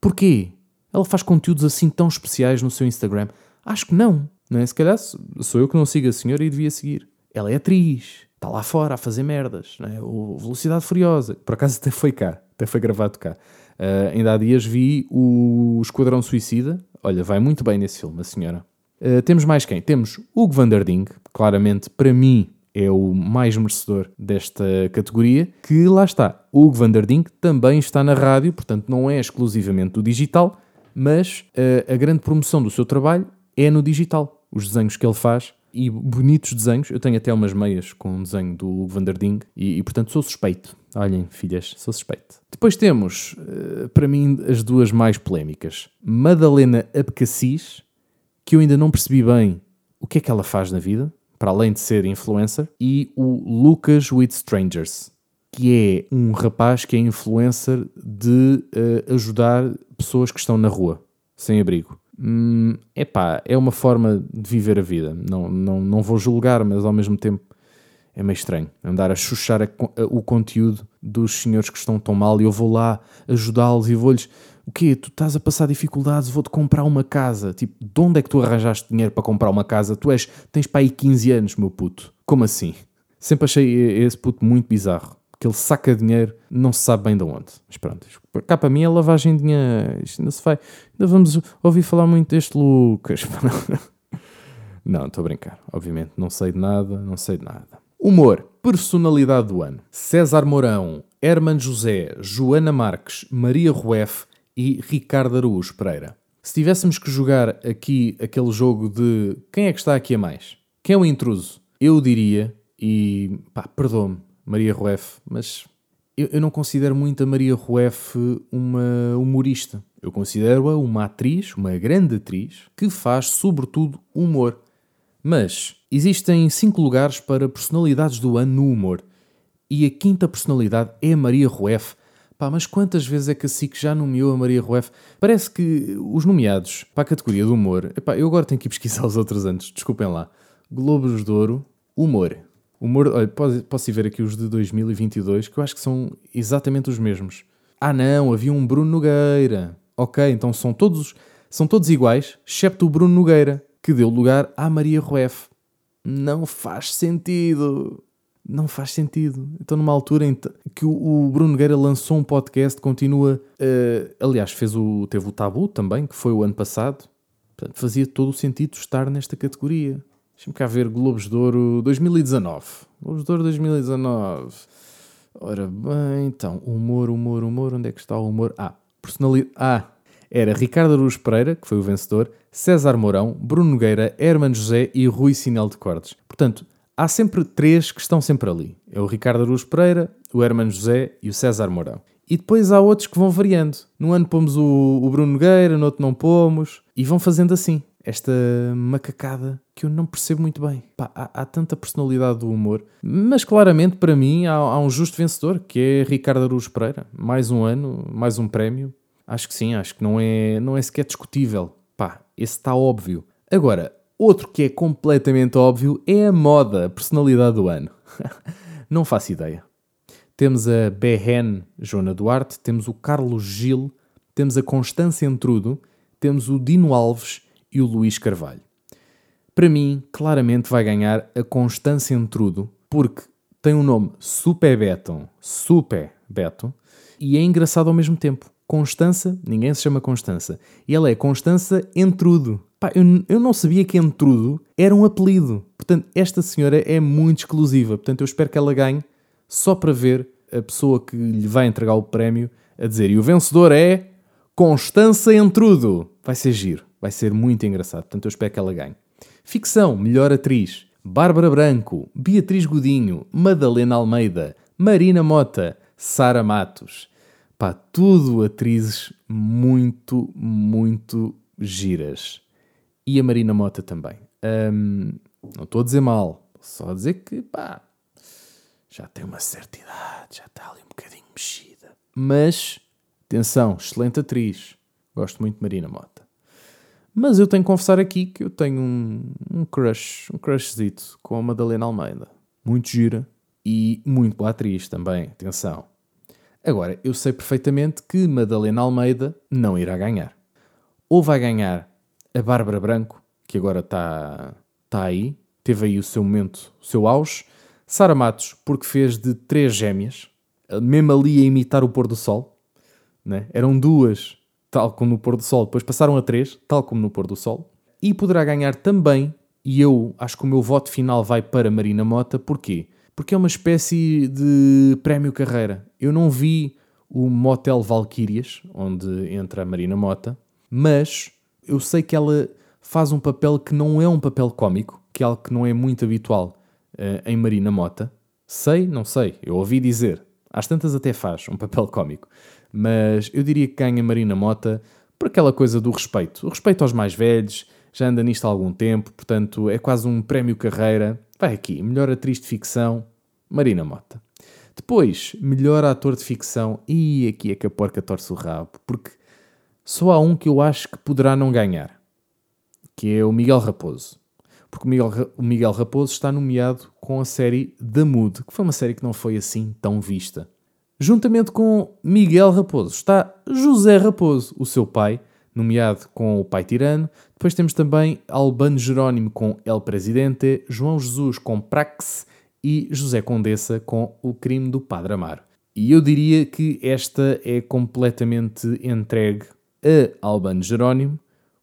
Porquê? Ela faz conteúdos assim tão especiais no seu Instagram? Acho que não. Não é? Se calhar sou eu que não sigo a senhora e devia seguir. Ela é atriz. Está lá fora a fazer merdas. Não é? O Velocidade Furiosa. Por acaso até foi cá. Até foi gravado cá. Uh, ainda há dias vi o Esquadrão Suicida. Olha, vai muito bem nesse filme, a senhora. Uh, temos mais quem? Temos Hugo van der Ding, claramente, para mim, é o mais merecedor desta categoria, que lá está. Hugo van der Ding também está na rádio, portanto não é exclusivamente do digital, mas uh, a grande promoção do seu trabalho é no digital. Os desenhos que ele faz e bonitos desenhos. Eu tenho até umas meias com um desenho do Hugo van der Ding e, e portanto sou suspeito. Olhem, filhas, sou suspeito. Depois temos, uh, para mim, as duas mais polémicas. Madalena Abcacis que eu ainda não percebi bem o que é que ela faz na vida, para além de ser influencer, e o Lucas with Strangers, que é um rapaz que é influencer de uh, ajudar pessoas que estão na rua, sem abrigo. Hum, epá, é uma forma de viver a vida. Não, não, não vou julgar, mas ao mesmo tempo é meio estranho andar a chuchar a, a, o conteúdo dos senhores que estão tão mal e eu vou lá ajudá-los e vou-lhes o quê? Tu estás a passar dificuldades, vou-te comprar uma casa. Tipo, de onde é que tu arranjaste dinheiro para comprar uma casa? Tu és, tens para aí 15 anos, meu puto. Como assim? Sempre achei esse puto muito bizarro. Que ele saca dinheiro, não se sabe bem de onde. Mas pronto, cá para mim é lavagem de dinheiro. Isto ainda se vai. Ainda vamos ouvir falar muito deste Lucas. não, estou a brincar. Obviamente, não sei de nada, não sei de nada. Humor. Personalidade do ano. César Mourão, Herman José, Joana Marques, Maria Rueff, e Ricardo Araújo Pereira. Se tivéssemos que jogar aqui aquele jogo de quem é que está aqui a mais? Quem é o intruso? Eu diria, e pá, perdoe-me, Maria Rueff, mas eu, eu, não considero muito a Maria Rueff uma humorista. Eu considero-a uma atriz, uma grande atriz, que faz sobretudo humor. Mas existem cinco lugares para personalidades do ano no humor. E a quinta personalidade é Maria Rueff, Pá, mas quantas vezes é que a SIC já nomeou a Maria Rueff? Parece que os nomeados para a categoria do humor. Epá, eu agora tenho que pesquisar os outros antes, desculpem lá. Globos de Ouro, humor. Olha, posso, posso ver aqui os de 2022, que eu acho que são exatamente os mesmos. Ah, não, havia um Bruno Nogueira. Ok, então são todos, são todos iguais, excepto o Bruno Nogueira, que deu lugar à Maria Rueff. Não faz sentido não faz sentido. Então, numa altura em que o Bruno Nogueira lançou um podcast, continua. Uh, aliás, fez o, teve o Tabu também, que foi o ano passado. Portanto, fazia todo o sentido estar nesta categoria. Deixa-me cá ver Globos de Ouro 2019. Globos de Ouro 2019. Ora bem, então, humor, humor, humor. Onde é que está o humor? Ah, personalidade. Ah, era Ricardo Aruz Pereira, que foi o vencedor, César Mourão, Bruno Nogueira, Herman José e Rui Sinel de Cordes. Portanto, há sempre três que estão sempre ali. É o Ricardo Aruz Pereira, o Hermano José e o César Mourão. E depois há outros que vão variando. Num ano pomos o, o Bruno Nogueira, no outro não pomos. E vão fazendo assim. Esta macacada que eu não percebo muito bem. Pá, há, há, tanta personalidade do humor. Mas claramente, para mim, há, há um justo vencedor, que é Ricardo Aruz Pereira. Mais um ano, mais um prémio. Acho que sim, acho que não é, não é sequer discutível. Pá, esse está óbvio. Agora, Outro que é completamente óbvio é a moda, a personalidade do ano. Não faço ideia. Temos a Behen Joana Duarte, temos o Carlos Gil, temos a Constância Entrudo, temos o Dino Alves e o Luís Carvalho. Para mim, claramente vai ganhar a Constância Entrudo, porque tem um nome super Beton, super Beton, e é engraçado ao mesmo tempo. Constança, ninguém se chama Constança, e ela é Constança Entrudo. Pá, eu, eu não sabia que Entrudo era um apelido. Portanto, esta senhora é muito exclusiva. Portanto, eu espero que ela ganhe só para ver a pessoa que lhe vai entregar o prémio a dizer. E o vencedor é Constança Entrudo. Vai ser giro. Vai ser muito engraçado. Portanto, eu espero que ela ganhe. Ficção, melhor atriz. Bárbara Branco, Beatriz Godinho, Madalena Almeida, Marina Mota, Sara Matos. Pá, tudo atrizes muito, muito giras. E a Marina Mota também. Não estou a dizer mal, só a dizer que, pá, já tem uma certa idade, já está ali um bocadinho mexida. Mas, atenção, excelente atriz. Gosto muito de Marina Mota. Mas eu tenho que confessar aqui que eu tenho um, um crush, um crushzito com a Madalena Almeida. Muito gira e muito boa atriz também, atenção. Agora, eu sei perfeitamente que Madalena Almeida não irá ganhar. Ou vai ganhar a Bárbara Branco, que agora está tá aí, teve aí o seu momento, o seu auge. Sara Matos, porque fez de três gêmeas, mesmo ali a imitar o pôr do sol. Né? Eram duas, tal como no pôr do sol, depois passaram a três, tal como no pôr do sol. E poderá ganhar também, e eu acho que o meu voto final vai para Marina Mota, porquê? porque é uma espécie de prémio carreira. Eu não vi o Motel Valkyrias, onde entra a Marina Mota, mas eu sei que ela faz um papel que não é um papel cómico, que é algo que não é muito habitual uh, em Marina Mota. Sei, não sei, eu ouvi dizer. Às tantas até faz um papel cómico. Mas eu diria que ganha Marina Mota por aquela coisa do respeito. O respeito aos mais velhos, já anda nisto há algum tempo, portanto é quase um prémio carreira Vai aqui, melhor atriz de ficção, Marina Mota. Depois, melhor ator de ficção, e aqui é que a porca torce o rabo, porque só há um que eu acho que poderá não ganhar, que é o Miguel Raposo. Porque o Miguel, o Miguel Raposo está nomeado com a série The Mood, que foi uma série que não foi assim tão vista. Juntamente com Miguel Raposo está José Raposo, o seu pai, nomeado com O Pai Tirano. Depois temos também Albano Jerónimo com El Presidente, João Jesus com Praxe e José Condessa com O Crime do Padre Amaro. E eu diria que esta é completamente entregue a Albano Jerónimo,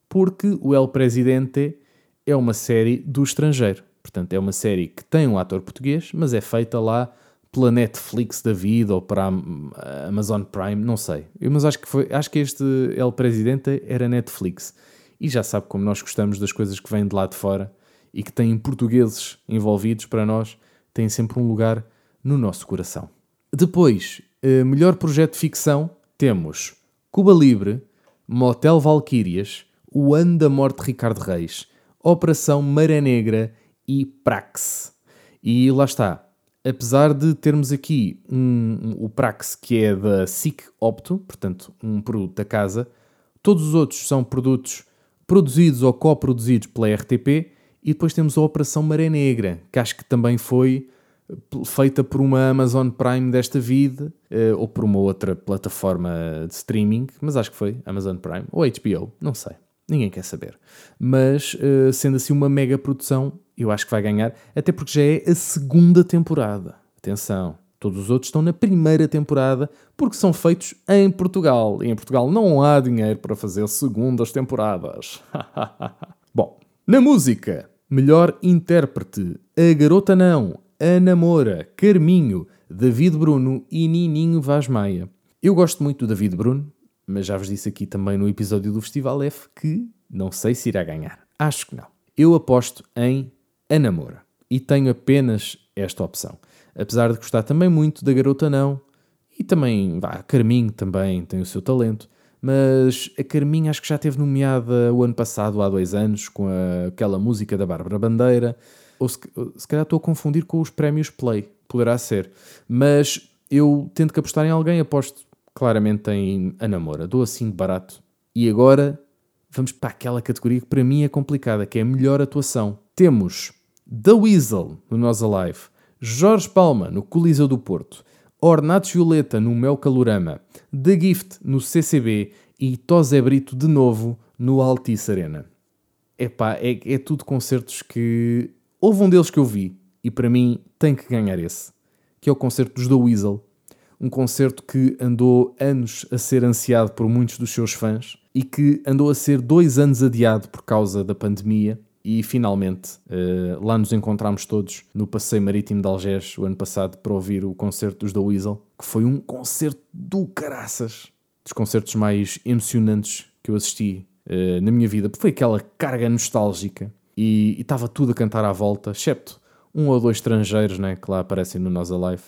porque o El Presidente é uma série do estrangeiro. Portanto, é uma série que tem um ator português, mas é feita lá pela Netflix da vida ou para a Amazon Prime, não sei. Mas acho que, foi, acho que este El Presidente era Netflix. E já sabe como nós gostamos das coisas que vêm de lá de fora e que têm portugueses envolvidos para nós, têm sempre um lugar no nosso coração. Depois, eh, melhor projeto de ficção, temos Cuba Libre, Motel Valquírias, O Ano da Morte de Ricardo Reis, Operação Maré Negra e Praxe. E lá está, apesar de termos aqui um, o Prax que é da SIC Opto, portanto, um produto da casa, todos os outros são produtos produzidos ou coproduzidos pela RTP, e depois temos a Operação Maré Negra, que acho que também foi eh, feita por uma Amazon Prime desta vida, eh, ou por uma outra plataforma de streaming, mas acho que foi Amazon Prime, ou HBO, não sei. Ninguém quer saber. Mas, uh, sendo assim uma mega produção, eu acho que vai ganhar, até porque já é a segunda temporada. Atenção, todos os outros estão na primeira temporada porque são feitos em Portugal. E em Portugal não há dinheiro para fazer segundas temporadas. Bom, na música, melhor intérprete: A Garota Não, Ana Moura, Carminho, David Bruno e Nininho Vaz Maia. Eu gosto muito do David Bruno, mas já vos disse aqui também no episódio do Festival F que não sei se irá ganhar. Acho que não. Eu aposto em Ana Moura e tenho apenas esta opção. Apesar de gostar também muito da Garota Não e também, vá, a Carminho também tem o seu talento, mas a Carminho acho que já teve nomeada o ano passado, há dois anos, com a, aquela música da Bárbara Bandeira, ou se, se calhar estou a confundir com os prémios Play, poderá ser, mas eu tento que apostar em alguém, aposto claramente em a namora. Dou assim de barato. E agora vamos para aquela categoria que para mim é complicada, que é a melhor atuação. Temos The Weasel no Nós Alive, Jorge Palma no Coliseu do Porto, Ornatos Violeta no Mel Calorama, The Gift no CCB e Tosé Brito de novo no Altice Arena. Epá, é, é tudo concertos que... Houve um deles que eu vi e para mim tem que ganhar esse, que é o concerto dos The Weasel, um concerto que andou anos a ser ansiado por muitos dos seus fãs e que andou a ser dois anos adiado por causa da pandemia. E finalmente uh, lá nos encontramos todos no Passeio Marítimo de Algés o ano passado para ouvir o concerto dos The Weasel, que foi um concerto do caraças, dos concertos mais emocionantes que eu assisti uh, na minha vida, foi aquela carga nostálgica. e estava tudo a cantar à volta, excepto um ou dois estrangeiros né, que lá aparecem no Nós Alive.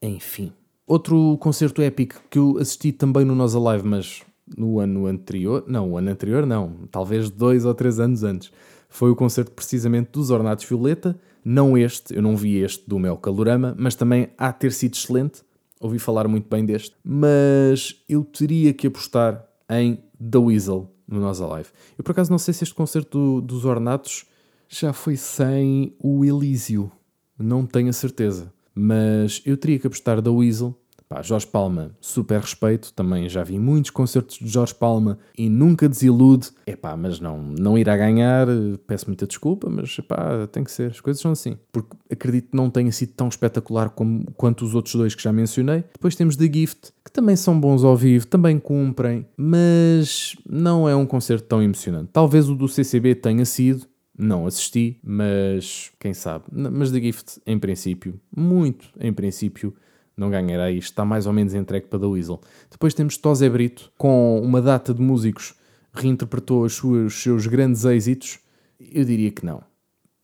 Enfim. Outro concerto épico que eu assisti também no Nós Alive, mas no ano anterior, não, o ano anterior não, talvez dois ou três anos antes, foi o concerto precisamente dos Ornatos Violeta, não este, eu não vi este do Mel Calorama, mas também há ter sido excelente, ouvi falar muito bem deste, mas eu teria que apostar em The Weasel no Nós Alive. Eu por acaso não sei se este concerto do, dos Ornatos já foi sem o Elísio, não tenho a certeza, mas eu teria que apostar The Weasel Pá, Jorge Palma, super respeito, também já vi muitos concertos de Jorge Palma e nunca desilude. É pá, mas não, não irá ganhar, peço muita desculpa, mas pá, tem que ser, as coisas são assim. Porque acredito que não tenha sido tão espetacular como, quanto os outros dois que já mencionei. Depois temos The Gift, que também são bons ao vivo, também cumprem, mas não é um concerto tão emocionante. Talvez o do CCB tenha sido, não assisti, mas quem sabe. Mas The Gift, em princípio, muito em princípio, não ganhará isto, está mais ou menos entregue para The Weasel. Depois temos Tosé Brito, com uma data de músicos, reinterpretou os seus, os seus grandes êxitos? Eu diria que não.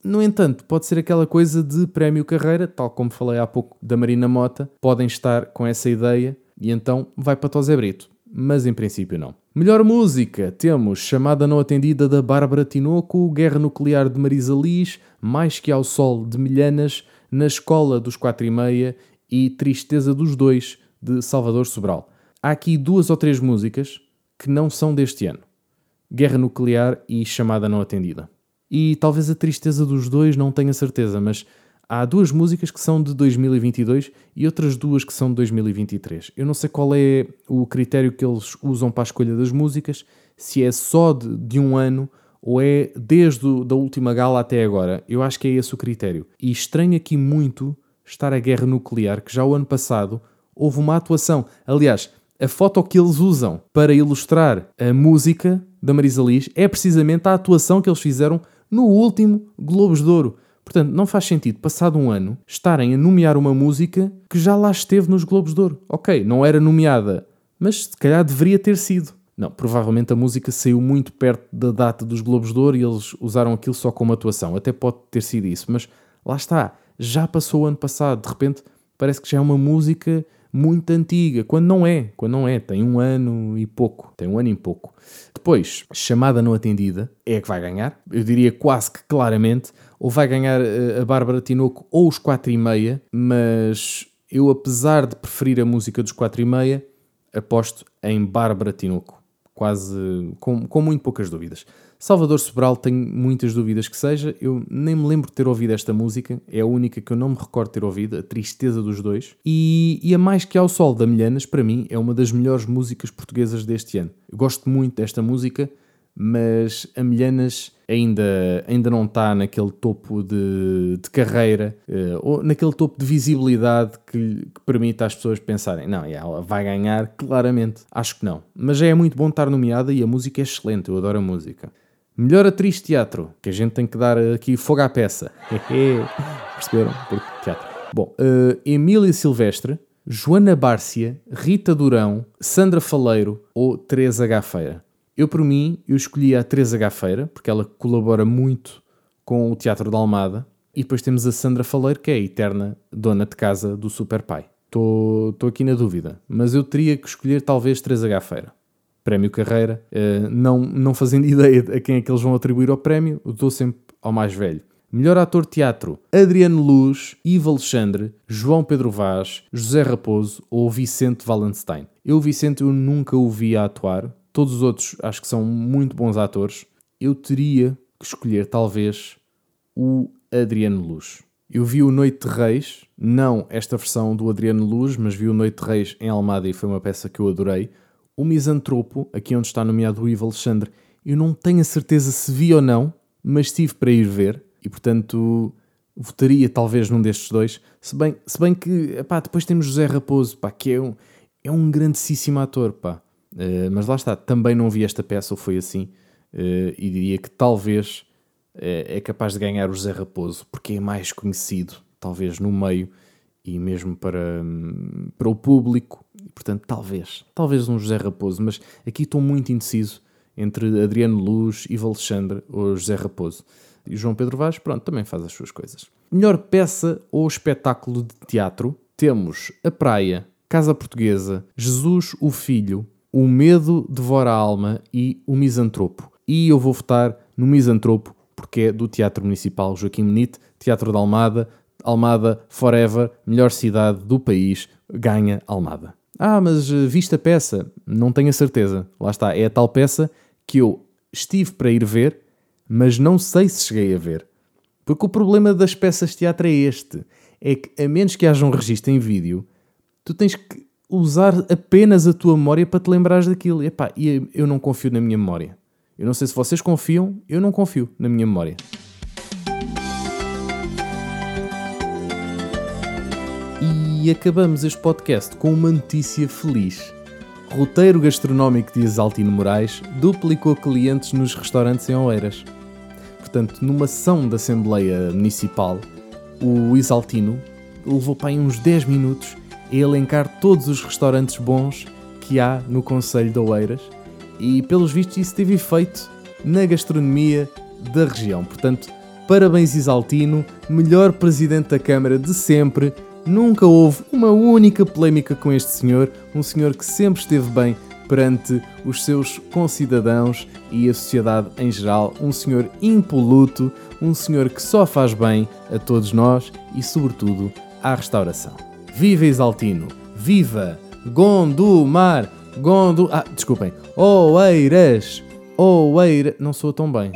No entanto, pode ser aquela coisa de prémio carreira, tal como falei há pouco da Marina Mota, podem estar com essa ideia e então vai para Tosé Brito. Mas em princípio não. Melhor música, temos Chamada Não Atendida da Bárbara Tinoco, Guerra Nuclear de Marisa Liz, Mais Que ao Sol de Milhanas, Na Escola dos Quatro e Meia e Tristeza dos Dois, de Salvador Sobral. Há aqui duas ou três músicas que não são deste ano: Guerra Nuclear e Chamada Não Atendida. E talvez a Tristeza dos Dois não tenha certeza, mas há duas músicas que são de 2022 e outras duas que são de 2023. Eu não sei qual é o critério que eles usam para a escolha das músicas, se é só de, de um ano ou é desde a da última gala até agora. Eu acho que é esse o critério. E estranho aqui muito estar a guerra nuclear, que já o ano passado houve uma atuação. Aliás, a foto que eles usam para ilustrar a música da Marisa Liz é precisamente a atuação que eles fizeram no último Globos de Ouro. Portanto, não faz sentido, passado um ano, estarem a nomear uma música que já lá esteve nos Globos de Ouro. Ok, não era nomeada, mas se calhar deveria ter sido. Não, provavelmente a música saiu muito perto da data dos Globos de Ouro e eles usaram aquilo só como atuação. Até pode ter sido isso, mas lá está já passou o ano passado, de repente parece que já é uma música muito antiga, quando não é, quando não é, tem um ano e pouco, tem um ano e pouco. Depois, chamada não atendida, é a que vai ganhar, eu diria quase que claramente, ou vai ganhar eh, a Bárbara Tinoco ou os 4 e meia, mas eu apesar de preferir a música dos 4 e meia, aposto em Bárbara Tinoco, quase, com, com muito poucas dúvidas. Salvador Sobral tenho muitas dúvidas que seja, eu nem me lembro de ter ouvido esta música, é a única que eu não me recordo ter ouvido, a tristeza dos dois. E, e a Mais Que ao Sol da Milhanas, para mim, é uma das melhores músicas portuguesas deste ano. Eu gosto muito desta música, mas a Milhanas ainda, ainda não está naquele topo de, de carreira, uh, ou naquele topo de visibilidade que, que permite às pessoas pensarem: não, ela vai ganhar, claramente. Acho que não. Mas é muito bom estar nomeada e a música é excelente, eu adoro a música. Melhor atriz de teatro, que a gente tem que dar aqui fogo à peça. Perceberam? Porque teatro. Bom, uh, Emília Silvestre, Joana Bárcia, Rita Durão, Sandra Faleiro ou Teresa Gafeira. Eu, por mim, eu escolhi a Teresa Gafeira, porque ela colabora muito com o Teatro da Almada. E depois temos a Sandra Faleiro, que é a eterna dona de casa do Super Pai. Estou aqui na dúvida, mas eu teria que escolher talvez Teresa Gafeira. Prémio Carreira, uh, não, não fazendo ideia a quem é que eles vão atribuir ao prémio, eu dou sempre ao mais velho. Melhor ator teatro: Adriano Luz, Ivo Alexandre, João Pedro Vaz, José Raposo ou Vicente Valenstein. Eu, Vicente, eu nunca o vi a atuar. Todos os outros acho que são muito bons atores. Eu teria que escolher, talvez, o Adriano Luz. Eu vi o Noite de Reis, não esta versão do Adriano Luz, mas vi o Noite de Reis em Almada e foi uma peça que eu adorei. O Misantropo, aqui onde está nomeado o Ivo Alexandre, eu não tenho a certeza se vi ou não, mas tive para ir ver e, portanto, votaria talvez num destes dois. Se bem, se bem que, epá, depois temos José Raposo, pá, que é um, é um grandíssimo ator, pá. Uh, mas lá está, também não vi esta peça, ou foi assim, uh, e diria que talvez uh, é capaz de ganhar o José Raposo, porque é mais conhecido, talvez no meio, e mesmo para, para o público, e, portanto, talvez, talvez um José Raposo, mas aqui estou muito indeciso entre Adriano Luz, Ivo Alexandre ou José Raposo. E João Pedro Vaz, pronto, também faz as suas coisas. Melhor peça ou espetáculo de teatro, temos A Praia, Casa Portuguesa, Jesus o Filho, O Medo Devora a Alma e O Misantropo. E eu vou votar no Misantropo porque é do Teatro Municipal Joaquim Benite, Teatro da Almada, Almada Forever, melhor cidade do país, ganha Almada. Ah, mas uh, viste a peça? Não tenho a certeza. Lá está, é a tal peça que eu estive para ir ver, mas não sei se cheguei a ver. Porque o problema das peças de teatro é este: é que, a menos que haja um registro em vídeo, tu tens que usar apenas a tua memória para te lembrares daquilo. E, epá, eu não confio na minha memória. Eu não sei se vocês confiam, eu não confio na minha memória. E acabamos este podcast com uma notícia feliz. Roteiro gastronómico de Exaltino Moraes duplicou clientes nos restaurantes em Oeiras. Portanto, numa sessão da Assembleia Municipal, o Exaltino levou para aí uns 10 minutos a elencar todos os restaurantes bons que há no Conselho de Oeiras e, pelos vistos, isso teve efeito na gastronomia da região. Portanto, parabéns Exaltino, melhor presidente da Câmara de sempre. Nunca houve uma única polémica com este senhor, um senhor que sempre esteve bem perante os seus concidadãos e a sociedade em geral, um senhor impoluto, um senhor que só faz bem a todos nós e, sobretudo, à restauração. Viva Exaltino! Viva Gondomar! Gondo... Ah, desculpem. Oeiras! Oeiras... Não sou tão bem.